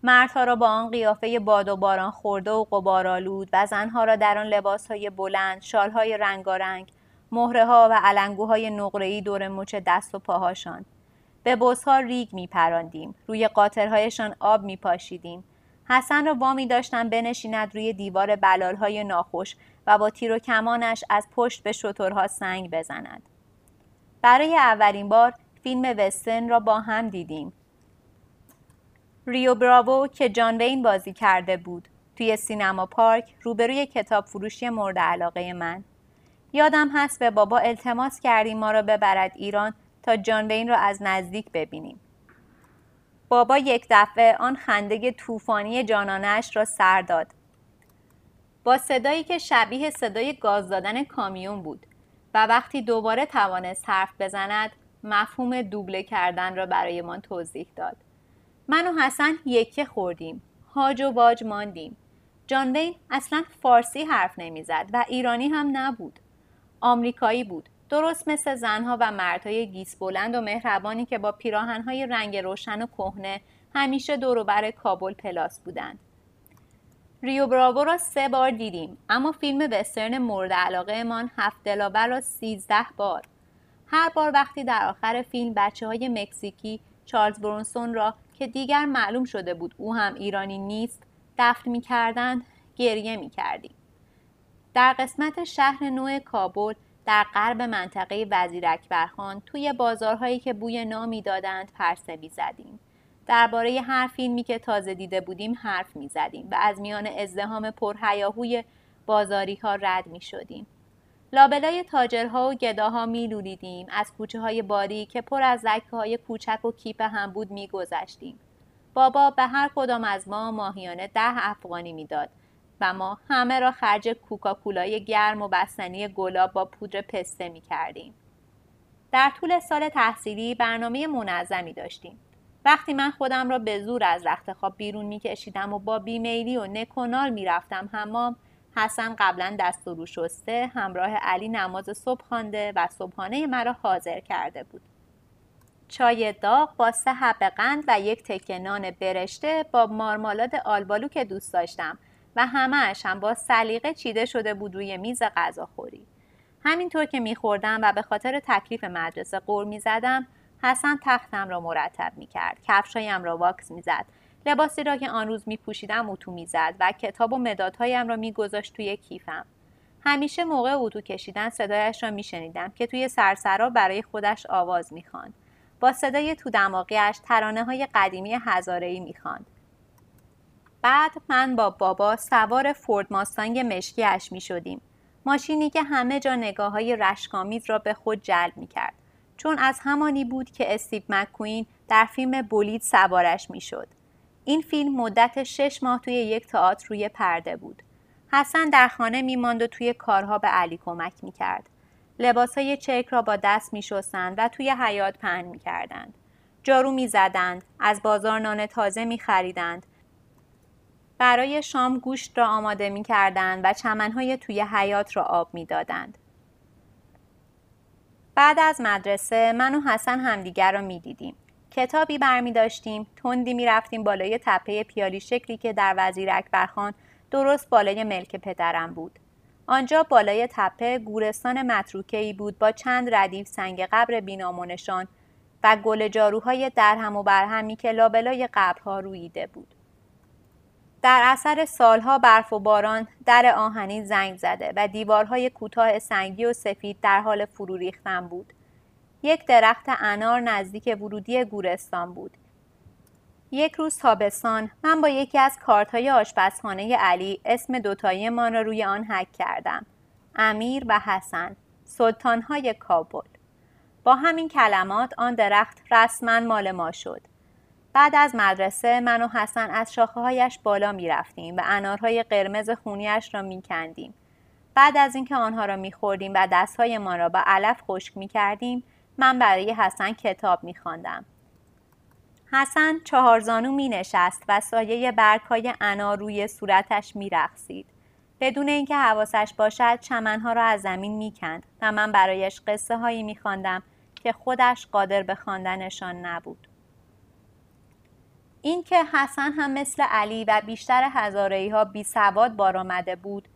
مردها را با آن قیافه باد و باران خورده و قبارالود و زنها را در آن لباسهای بلند، شالهای رنگارنگ، مهره ها و علنگوهای نقره‌ای دور مچ دست و پاهاشان. به بزها ریگ می پراندیم. روی قاطرهایشان آب می پاشیدیم. حسن را وامی داشتم بنشیند روی دیوار بلالهای ناخوش و با تیر و کمانش از پشت به شترها سنگ بزند. برای اولین بار فیلم وستن را با هم دیدیم. ریو براوو که جان وین بازی کرده بود. توی سینما پارک روبروی کتاب فروشی مورد علاقه من. یادم هست به بابا التماس کردیم ما را ببرد ایران تا جان وین را از نزدیک ببینیم. بابا یک دفعه آن خنده طوفانی جانانش را سر داد. با صدایی که شبیه صدای گاز دادن کامیون بود و وقتی دوباره توانست حرف بزند مفهوم دوبله کردن را برایمان توضیح داد. من و حسن یکه خوردیم. هاج و باج ماندیم. جان وین اصلا فارسی حرف نمی‌زد و ایرانی هم نبود. آمریکایی بود. درست مثل زنها و مردهای گیس بلند و مهربانی که با پیراهنهای رنگ روشن و کهنه همیشه دوروبر کابل پلاس بودند. ریو براوو را سه بار دیدیم اما فیلم وسترن مورد علاقه من هفت دلاور را سیزده بار. هر بار وقتی در آخر فیلم بچه های مکزیکی چارلز برونسون را که دیگر معلوم شده بود او هم ایرانی نیست دفن می کردند گریه می کردیم. در قسمت شهر نو کابل در غرب منطقه وزیر اکبرخان توی بازارهایی که بوی نامی دادند پرسه می زدیم. درباره هر فیلمی که تازه دیده بودیم حرف می زدیم و از میان ازدهام پرهیاهوی بازاری ها رد می شدیم. لابلای تاجرها و گداها میلولیدیم از کوچه های باری که پر از لکه های کوچک و کیپ هم بود میگذشتیم بابا به هر کدام از ما ماهیانه ده افغانی می‌داد و ما همه را خرج کوکاکولای گرم و بستنی گلاب با پودر پسته می کردیم. در طول سال تحصیلی برنامه منظمی داشتیم. وقتی من خودم را به زور از رخت خواب بیرون می کشیدم و با بیمیلی و نکنال می رفتم حمام حسن قبلا دست و رو شسته همراه علی نماز صبح خوانده و صبحانه مرا حاضر کرده بود. چای داغ با سه حب قند و یک تکه نان برشته با مارمالاد آلبالو که دوست داشتم و همهاش هم با سلیقه چیده شده بود روی میز غذاخوری. همینطور که میخوردم و به خاطر تکلیف مدرسه قور می‌زدم حسن تختم را مرتب می‌کرد کفشایم را واکس می‌زد لباسی را که آن روز می پوشیدم اتو می‌زد و کتاب و مدادهایم را میگذاشت توی کیفم همیشه موقع اتو کشیدن صدایش را میشنیدم که توی سرسرا برای خودش آواز می‌خواند با صدای تو دماغیش ترانه های قدیمی هزاره ای می‌خواند بعد من با بابا سوار فورد ماستانگ مشکیش می شدیم. ماشینی که همه جا نگاه های رشکامیز را به خود جلب می کرد. چون از همانی بود که استیو مکوین در فیلم بولید سوارش می شد. این فیلم مدت شش ماه توی یک تئاتر روی پرده بود. حسن در خانه میماند و توی کارها به علی کمک می‌کرد. لباسهای چرک را با دست می شستند و توی حیات پهن می کردند. جارو می زدند. از بازار نان تازه می خریدند. برای شام گوشت را آماده می کردند و چمنهای توی حیات را آب می دادند. بعد از مدرسه من و حسن همدیگر را می دیدیم. کتابی برمی داشتیم تندی می رفتیم بالای تپه پیالی شکلی که در وزیر اکبرخان درست بالای ملک پدرم بود. آنجا بالای تپه گورستان متروکه ای بود با چند ردیف سنگ قبر بینامونشان و گل جاروهای درهم و برهمی که لابلای قبرها رویده بود. در اثر سالها برف و باران در آهنی زنگ زده و دیوارهای کوتاه سنگی و سفید در حال فرو ریختن بود. یک درخت انار نزدیک ورودی گورستان بود. یک روز تابستان من با یکی از کارت های آشپزخانه علی اسم دوتایی ما را روی آن حک کردم. امیر و حسن سلطان های کابل. با همین کلمات آن درخت رسما مال ما شد. بعد از مدرسه من و حسن از شاخه هایش بالا می رفتیم و انارهای قرمز خونیش را می کندیم. بعد از اینکه آنها را می خوردیم و دستهایمان را با علف خشک می کردیم من برای حسن کتاب می خواندم. حسن چهارزانو می نشست و سایه برگ های انار روی صورتش می رخصید. بدون اینکه حواسش باشد چمنها را از زمین می کند و من برایش قصه هایی می خواندم که خودش قادر به خواندنشان نبود. اینکه حسن هم مثل علی و بیشتر هزاره ها بی سواد بار آمده بود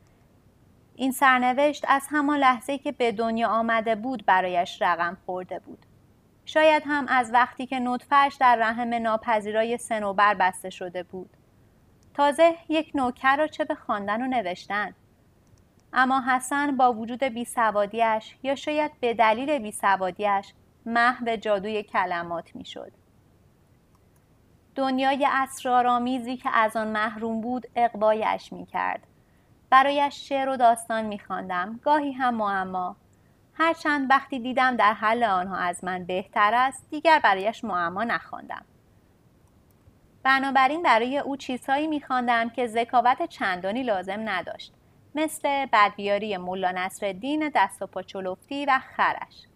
این سرنوشت از همان لحظه که به دنیا آمده بود برایش رقم خورده بود. شاید هم از وقتی که نطفهش در رحم ناپذیرای سنوبر بسته شده بود. تازه یک نوکر را چه به خواندن و نوشتن. اما حسن با وجود بیسوادیش یا شاید به دلیل بیسوادیش محو جادوی کلمات می‌شد. دنیای اسرارآمیزی که از آن محروم بود اقبایش می کرد. برایش شعر و داستان می خواندم. گاهی هم معما. هرچند وقتی دیدم در حل آنها از من بهتر است دیگر برایش معما نخواندم. بنابراین برای او چیزهایی میخواندم که ذکاوت چندانی لازم نداشت مثل بدبیاری ملا نصرالدین دست و پاچلفتی و خرش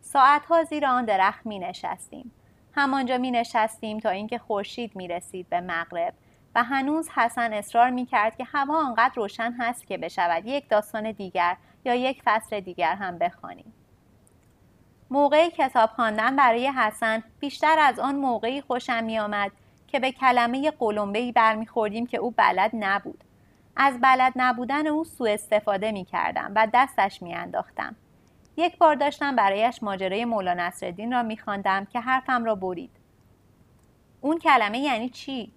ساعتها زیر آن درخت می نشستیم همانجا می نشستیم تا اینکه خورشید می رسید به مغرب و هنوز حسن اصرار می کرد که هوا آنقدر روشن هست که بشود یک داستان دیگر یا یک فصل دیگر هم بخوانیم. موقع کتاب خواندن برای حسن بیشتر از آن موقعی خوشم می آمد که به کلمه قلمبهی برمیخوردیم که او بلد نبود. از بلد نبودن او سوء استفاده می کردم و دستش می انداختم. یک بار داشتم برایش ماجرای مولا نصرالدین را میخواندم که حرفم را برید اون کلمه یعنی چی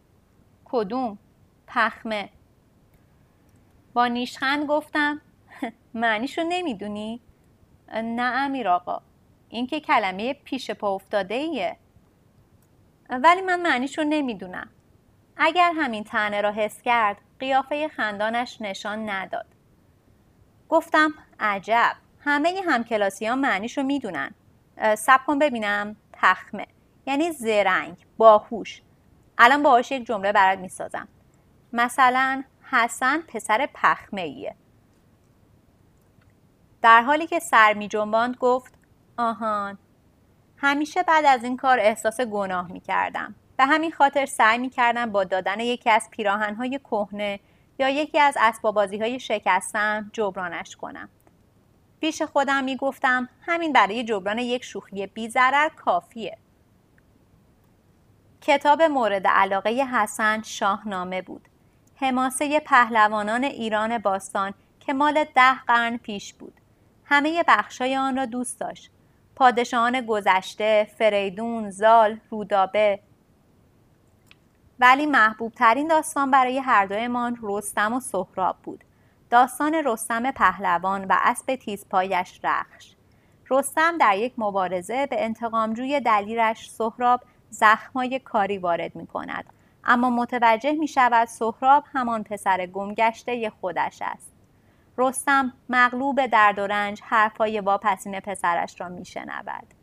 کدوم؟ پخمه با نیشخند گفتم معنیشو نمی‌دونی؟ نه امیر آقا این که کلمه پیش پا افتاده ایه ولی من معنیشو نمی‌دونم. اگر همین تنه را حس کرد قیافه خندانش نشان نداد. گفتم عجب. همه همکلاسی ها معنیش رو می‌دونن سب کن ببینم تخمه. یعنی زرنگ باهوش. الان باهاش یک جمله برات می‌سازم مثلا حسن پسر پخمه ایه در حالی که سر می جنباند گفت آهان همیشه بعد از این کار احساس گناه می کردم. به همین خاطر سعی می کردم با دادن یکی از پیراهنهای کهنه یا یکی از اسبابازی های شکستم جبرانش کنم. پیش خودم می‌گفتم همین برای جبران یک شوخی بی ضرر کافیه. کتاب مورد علاقه حسن شاهنامه بود. حماسه پهلوانان ایران باستان که مال ده قرن پیش بود. همه بخشای آن را دوست داشت. پادشاهان گذشته، فریدون، زال، رودابه. ولی محبوب ترین داستان برای هر دویمان رستم و سهراب بود. داستان رستم پهلوان و اسب تیزپایش رخش رستم در یک مبارزه به انتقامجوی دلیرش سهراب زخمای کاری وارد می کند اما متوجه می شود سهراب همان پسر گمگشته خودش است. رستم مغلوب درد و رنج حرفای واپسین پسرش را می شنود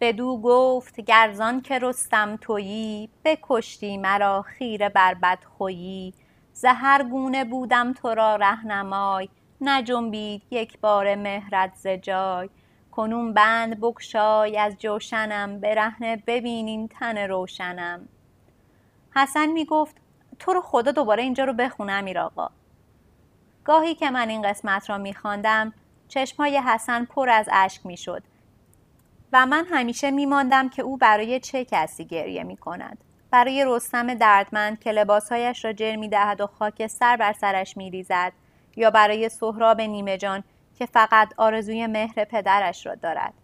بدو گفت گرزان که رستم تویی بکشتی مرا خیره بر بدخویی زهر گونه بودم تو را رهنمای نجنبید یک بار مهرت ز جای. کنون بند بگشای از جوشنم برهنه ببینین تن روشنم حسن می‌گفت تو رو خدا دوباره اینجا رو بخونم آقا گاهی که من این قسمت را میخواندم چشمهای حسن پر از اشک می‌شد و من همیشه میماندم که او برای چه کسی گریه می کند. برای رستم دردمند که لباسهایش را جر می دهد و خاکستر بر سرش می ریزد یا برای سهراب نیمه جان که فقط آرزوی مهر پدرش را دارد.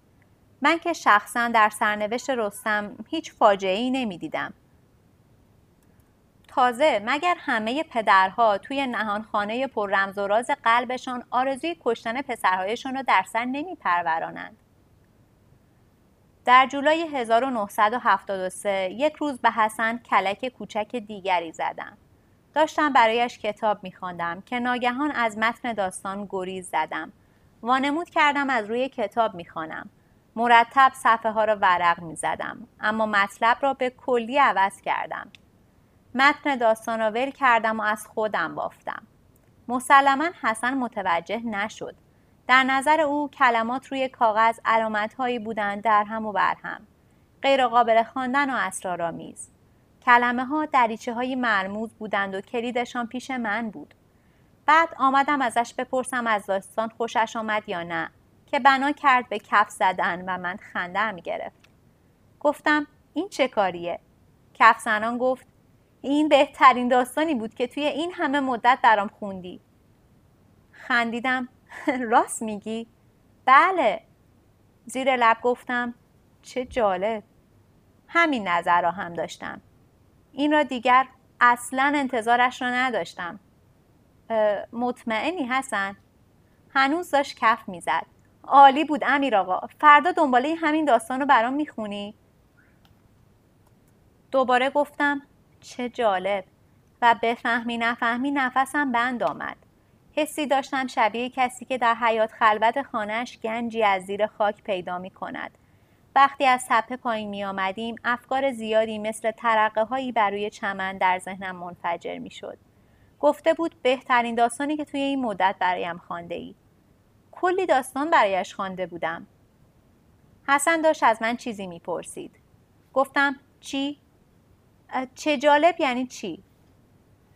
من که شخصا در سرنوشت رستم هیچ فاجعه ای نمی دیدم. تازه مگر همه پدرها توی نهانخانه پر رمز و راز قلبشان آرزوی کشتن پسرهایشان را در سر نمی پرورانند. در جولای 1973 یک روز به حسن کلک کوچک دیگری زدم. داشتم برایش کتاب میخواندم که ناگهان از متن داستان گریز زدم. وانمود کردم از روی کتاب می‌خوانم. مرتب صفحه ها را ورق می‌زدم اما مطلب را به کلی عوض کردم. متن داستان را ول کردم و از خودم بافتم. مسلما حسن متوجه نشد. در نظر او کلمات روی کاغذ علامتهایی بودند در هم و بر هم. غیر قابل خواندن و اسرارآمیز. کلمه ها دریچه های مرموز بودند و کلیدشان پیش من بود. بعد آمدم ازش بپرسم از داستان خوشش آمد یا نه که بنا کرد به کف زدن و من خنده می گرفت. گفتم این چه کاریه؟ کف زنان گفت این بهترین داستانی بود که توی این همه مدت برام خوندی. خندیدم راست میگی؟ بله زیر لب گفتم چه جالب همین نظر را هم داشتم این را دیگر اصلا انتظارش را نداشتم مطمئنی حسن؟ هنوز داشت کف می‌زد. عالی بود امیر آقا. فردا دنباله همین داستان رو برام می‌خونی. دوباره گفتم چه جالب. و بفهمی نفهمی نفسم بند آمد. حسی داشتم شبیه کسی که در حیات خلوت خانهش گنجی از زیر خاک پیدا می کند. وقتی از تپه پایین می آمدیم افکار زیادی مثل ترقه هایی بر روی چمن در ذهنم منفجر می شد. گفته بود بهترین داستانی که توی این مدت برایم خانده ای. کلی داستان برایش خوانده بودم. حسن داشت از من چیزی می‌پرسید. گفتم چی؟ چه جالب یعنی چی؟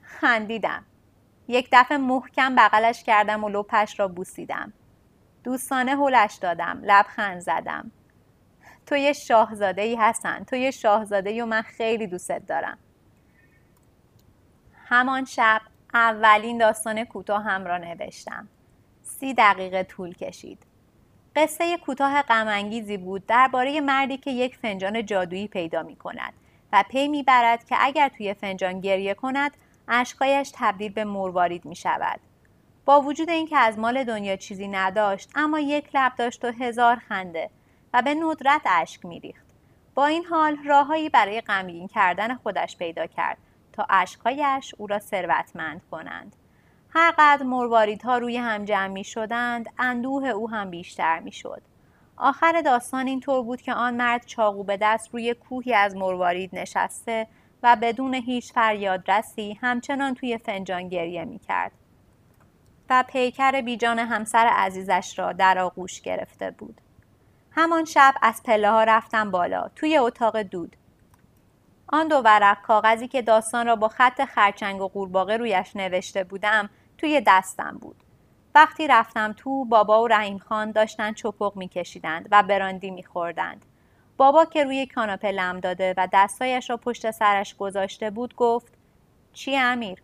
خندیدم. یک دفعه محکم بغلش کردم و لپش را بوسیدم. دوستانه هلش دادم. لبخند زدم. تو یه شاهزاده ای هستن. تو یه شاهزاده ای و من خیلی دوستت دارم. همان شب اولین داستان کوتاه هم را نوشتم. سی دقیقه طول کشید. قصه کوتاه غمانگیزی بود درباره مردی که یک فنجان جادویی پیدا می کند و پی می‌برد که اگر توی فنجان گریه کند اشکایش تبدیل به مروارید می شود. با وجود اینکه از مال دنیا چیزی نداشت اما یک لب داشت و هزار خنده و به ندرت اشک میریخت با این حال راههایی برای غمگین کردن خودش پیدا کرد تا اشکایش او را ثروتمند کنند هرقدر مرواریدها روی هم جمع می شدند اندوه او هم بیشتر می شد. آخر داستان اینطور بود که آن مرد چاقو به دست روی کوهی از مروارید نشسته و بدون هیچ فریادرسی همچنان توی فنجان گریه می کرد. و پیکر بیجان همسر عزیزش را در آغوش گرفته بود. همان شب از پله ها رفتم بالا توی اتاق دود. آن دو ورق کاغذی که داستان را با خط خرچنگ و قورباغه رویش نوشته بودم توی دستم بود. وقتی رفتم تو بابا و رحیم خان داشتن چپق میکشیدند و براندی میخوردند. بابا که روی کاناپه لم داده و دستایش را پشت سرش گذاشته بود گفت چی امیر؟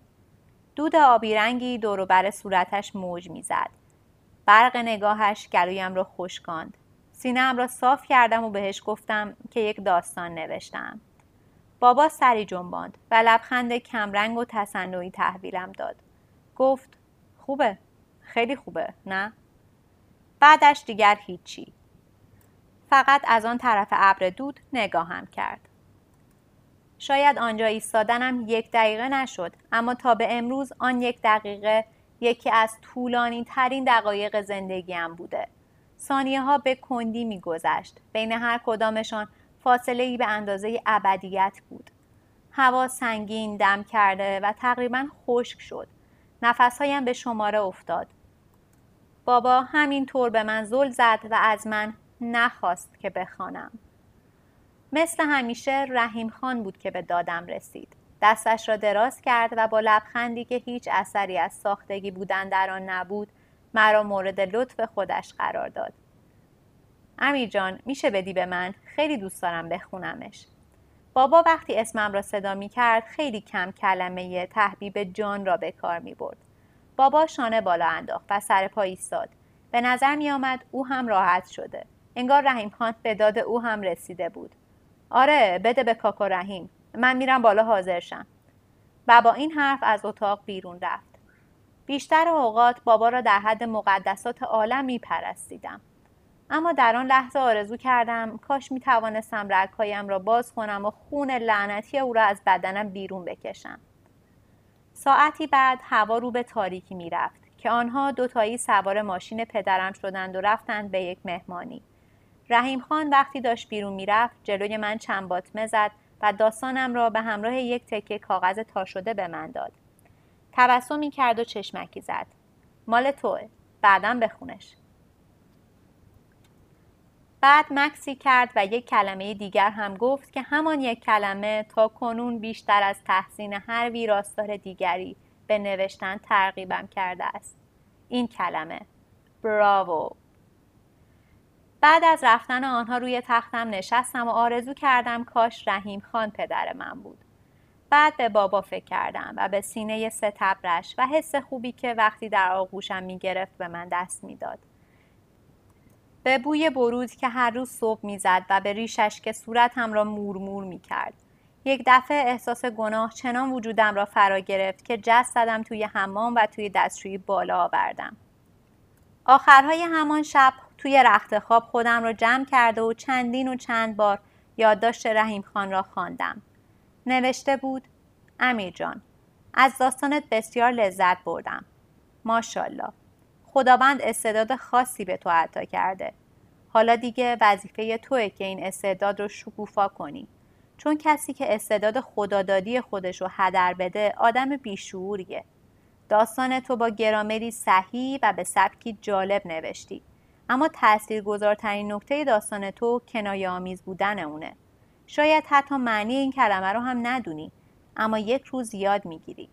دود آبی رنگی دور بر صورتش موج می‌زد. برق نگاهش گلویم را خشکاند. سینهام را صاف کردم و بهش گفتم که یک داستان نوشتم. بابا سری جنباند و لبخند کمرنگ و تصنعی تحویلم داد. گفت خوبه. خیلی خوبه. نه؟ بعدش دیگر هیچی. فقط از آن طرف ابر دود نگاهم کرد. شاید آنجا ایستادنم یک دقیقه نشد اما تا به امروز آن یک دقیقه یکی از طولانی ترین دقایق زندگیم بوده. ثانیه ها به کندی میگذشت. بین هر کدامشان فاصله ای به اندازه ابدیت بود. هوا سنگین دم کرده و تقریبا خشک شد. نفسهایم به شماره افتاد. بابا همین طور به من زل زد و از من نخواست که بخوانم. مثل همیشه رحیم خان بود که به دادم رسید. دستش را دراز کرد و با لبخندی که هیچ اثری از ساختگی بودن در آن نبود مرا مورد لطف خودش قرار داد. امیر جان میشه بدی به من خیلی دوست دارم بخونمش. بابا وقتی اسمم را صدا می کرد خیلی کم کلمه تحبیب جان را به کار می برد. بابا شانه بالا انداخت و سر پا ایستاد. به نظر می آمد او هم راحت شده. انگار رحیم خان به داد او هم رسیده بود. آره بده به کاکا رحیم. من میرم بالا حاضر شم. و با این حرف از اتاق بیرون رفت. بیشتر اوقات بابا را در حد مقدسات عالم می پرستیدم. اما در آن لحظه آرزو کردم کاش می توانستم رگهایم را باز کنم و خون لعنتی او را از بدنم بیرون بکشم. ساعتی بعد هوا رو به تاریکی می رفت که آنها دوتایی سوار ماشین پدرم شدند و رفتند به یک مهمانی. رحیم خان وقتی داشت بیرون می‌رفت جلوی من چند باطمه زد و داستانم را به همراه یک تکه کاغذ تا شده به من داد. تبسمی کرد و چشمکی زد. مال توه. بعدم بخونش. بعد مکسی کرد و یک کلمه دیگر هم گفت که همان یک کلمه تا کنون بیشتر از تحسین هر ویراستار دیگری به نوشتن ترغیبم کرده است. این کلمه براوو بعد از رفتن آنها روی تختم نشستم و آرزو کردم کاش رحیم خان پدر من بود. بعد به بابا فکر کردم و به سینه ستبرش و حس خوبی که وقتی در آغوشم می گرفت به من دست می‌داد. به بوی برود که هر روز صبح می‌زد و به ریشش که صورتم را مورمور می کرد. یک دفعه احساس گناه چنان وجودم را فرا گرفت که جست زدم توی حمام و توی دستشویی بالا آوردم. آخرهای همان شب توی رخت خواب خودم را جمع کرده و چندین و چند بار یادداشت رحیم خان را خواندم. نوشته بود امیر جان از داستانت بسیار لذت بردم. ماشالله. خداوند استعداد خاصی به تو عطا کرده. حالا دیگه وظیفه توه که این استعداد رو شکوفا کنی. چون کسی که استعداد خدادادی خودش رو هدر بده آدم بیشعوریه. داستان تو با گرامری صحیح و به سبکی جالب نوشتی. اما تاثیرگذارترین نکته داستان تو کنایه آمیز بودن اونه. شاید حتی معنی این کلمه رو هم ندونی اما یک روز یاد می‌گیری.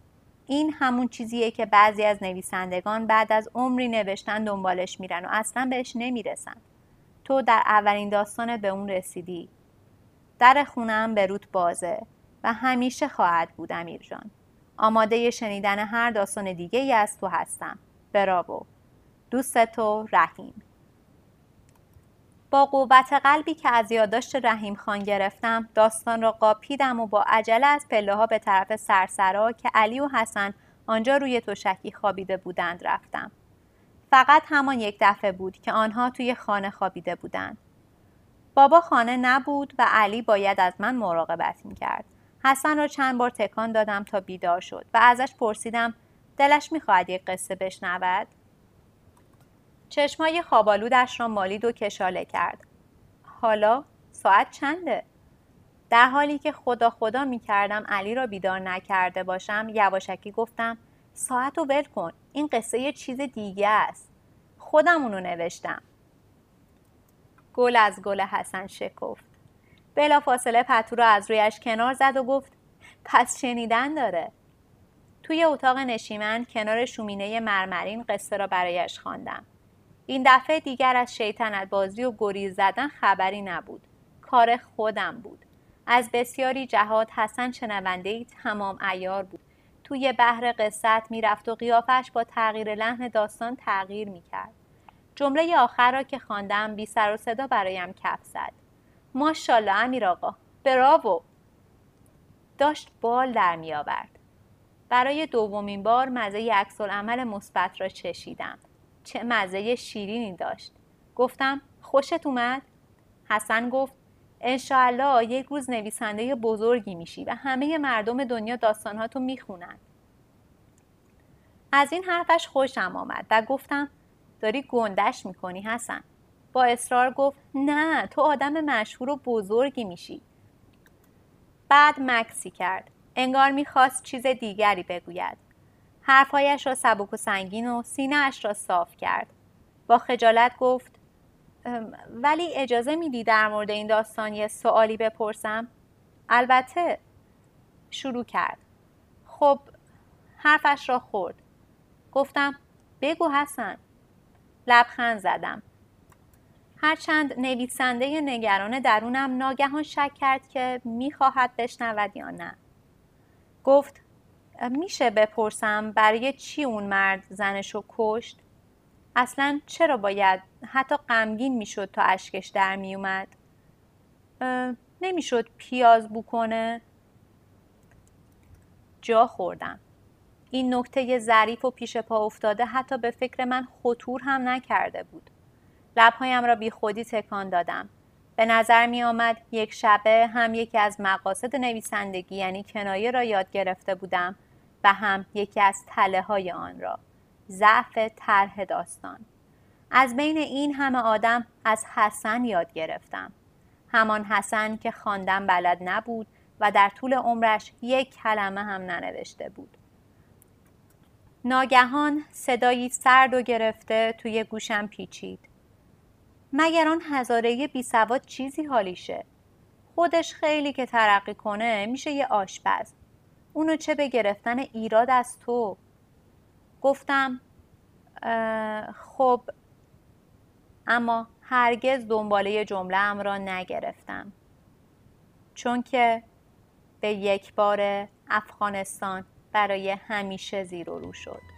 این همون چیزیه که بعضی از نویسندگان بعد از عمری نوشتن دنبالش میرن و اصلا بهش نمی‌رسن. تو در اولین داستان به اون رسیدی. در خونم به روت بازه و همیشه خواهد بود امیر جان. آماده شنیدن هر داستان دیگه ای از تو هستم. براو. دوست تو رحیم. با قوت قلبی که از یادداشت رحیم خان گرفتم داستان را قاپیدم و با عجله از پله ها به طرف سرسرا که علی و حسن آنجا روی تشکی خوابیده بودند رفتم. فقط همان یک دفعه بود که آنها توی خانه خوابیده بودند. بابا خانه نبود و علی باید از من مراقبت می کرد. حسن را چند بار تکان دادم تا بیدار شد و ازش پرسیدم دلش می‌خواهد یک قصه بشنود چشمای خوابالودش را مالید و کشاله کرد. حالا ساعت چنده؟ در حالی که خدا خدا می کردم علی را بیدار نکرده باشم یواشکی گفتم ساعت رو ول کن این قصه یه چیز دیگه است خودم اونو نوشتم گل از گل حسن شکفت بلا فاصله پتو رو از رویش کنار زد و گفت پس شنیدن داره توی اتاق نشیمن کنار شومینه مرمرین قصه را برایش خواندم. این دفعه دیگر از شیطنت بازی و گریز زدن خبری نبود. کار خودم بود. از بسیاری جهات حسن شنونده ای تمام ایار بود. توی بحر قصت می‌رفت و قیافش با تغییر لحن داستان تغییر می‌کرد. جمله آخر را که خواندم بی سر و صدا برایم کف زد. ماشاءالله امیر آقا براوو داشت بال در می آورد. برای دومین بار مزه عکس عمل مثبت را چشیدم. چه مزه شیرینی داشت. گفتم خوشت اومد؟ حسن گفت انشاءالله یک روز نویسنده بزرگی میشی و همه مردم دنیا داستانهاتو می‌خونن. از این حرفش خوشم آمد و گفتم داری گندش می‌کنی حسن. با اصرار گفت نه تو آدم مشهور و بزرگی میشی. بعد مکسی کرد. انگار می‌خواست چیز دیگری بگوید. حرفهایش را سبک و سنگین و سینه اش را صاف کرد. با خجالت گفت ولی اجازه میدی در مورد این داستان یه سوالی بپرسم؟ البته. شروع کرد. خب حرفش را خورد. گفتم بگو حسن. لبخند زدم. هرچند نویسنده نگران درونم ناگهان شک کرد که می‌خواهد بشنود یا نه. گفت میشه بپرسم برای چی اون مرد زنشو کشت؟ اصلا چرا باید؟ حتی غمگین می‌شد تا اشکش در میومد. نمی‌شد پیاز بو کنه جا خوردم. این نکته ظریف و پیش پا افتاده حتی به فکر من خطور هم نکرده بود. لبهایم را بی خودی تکان دادم. به نظر می آمد یک شبه هم یکی از مقاصد نویسندگی یعنی کنایه را یاد گرفته بودم. و هم یکی از تله های آن را. ضعف طرح داستان. از بین این همه آدم از حسن یاد گرفتم. همان حسن که خواندن بلد نبود و در طول عمرش یک کلمه هم ننوشته بود. ناگهان صدایی سرد و گرفته توی گوشم پیچید. مگر آن هزاره بی سواد چیزی حالیشه؟ خودش خیلی که ترقی کنه میشه یه آشپز. اونو چه به گرفتن ایراد از تو؟ گفتم خب اما هرگز دنباله جمله ام را نگرفتم. چون که به یک بار افغانستان برای همیشه زیر و رو شد.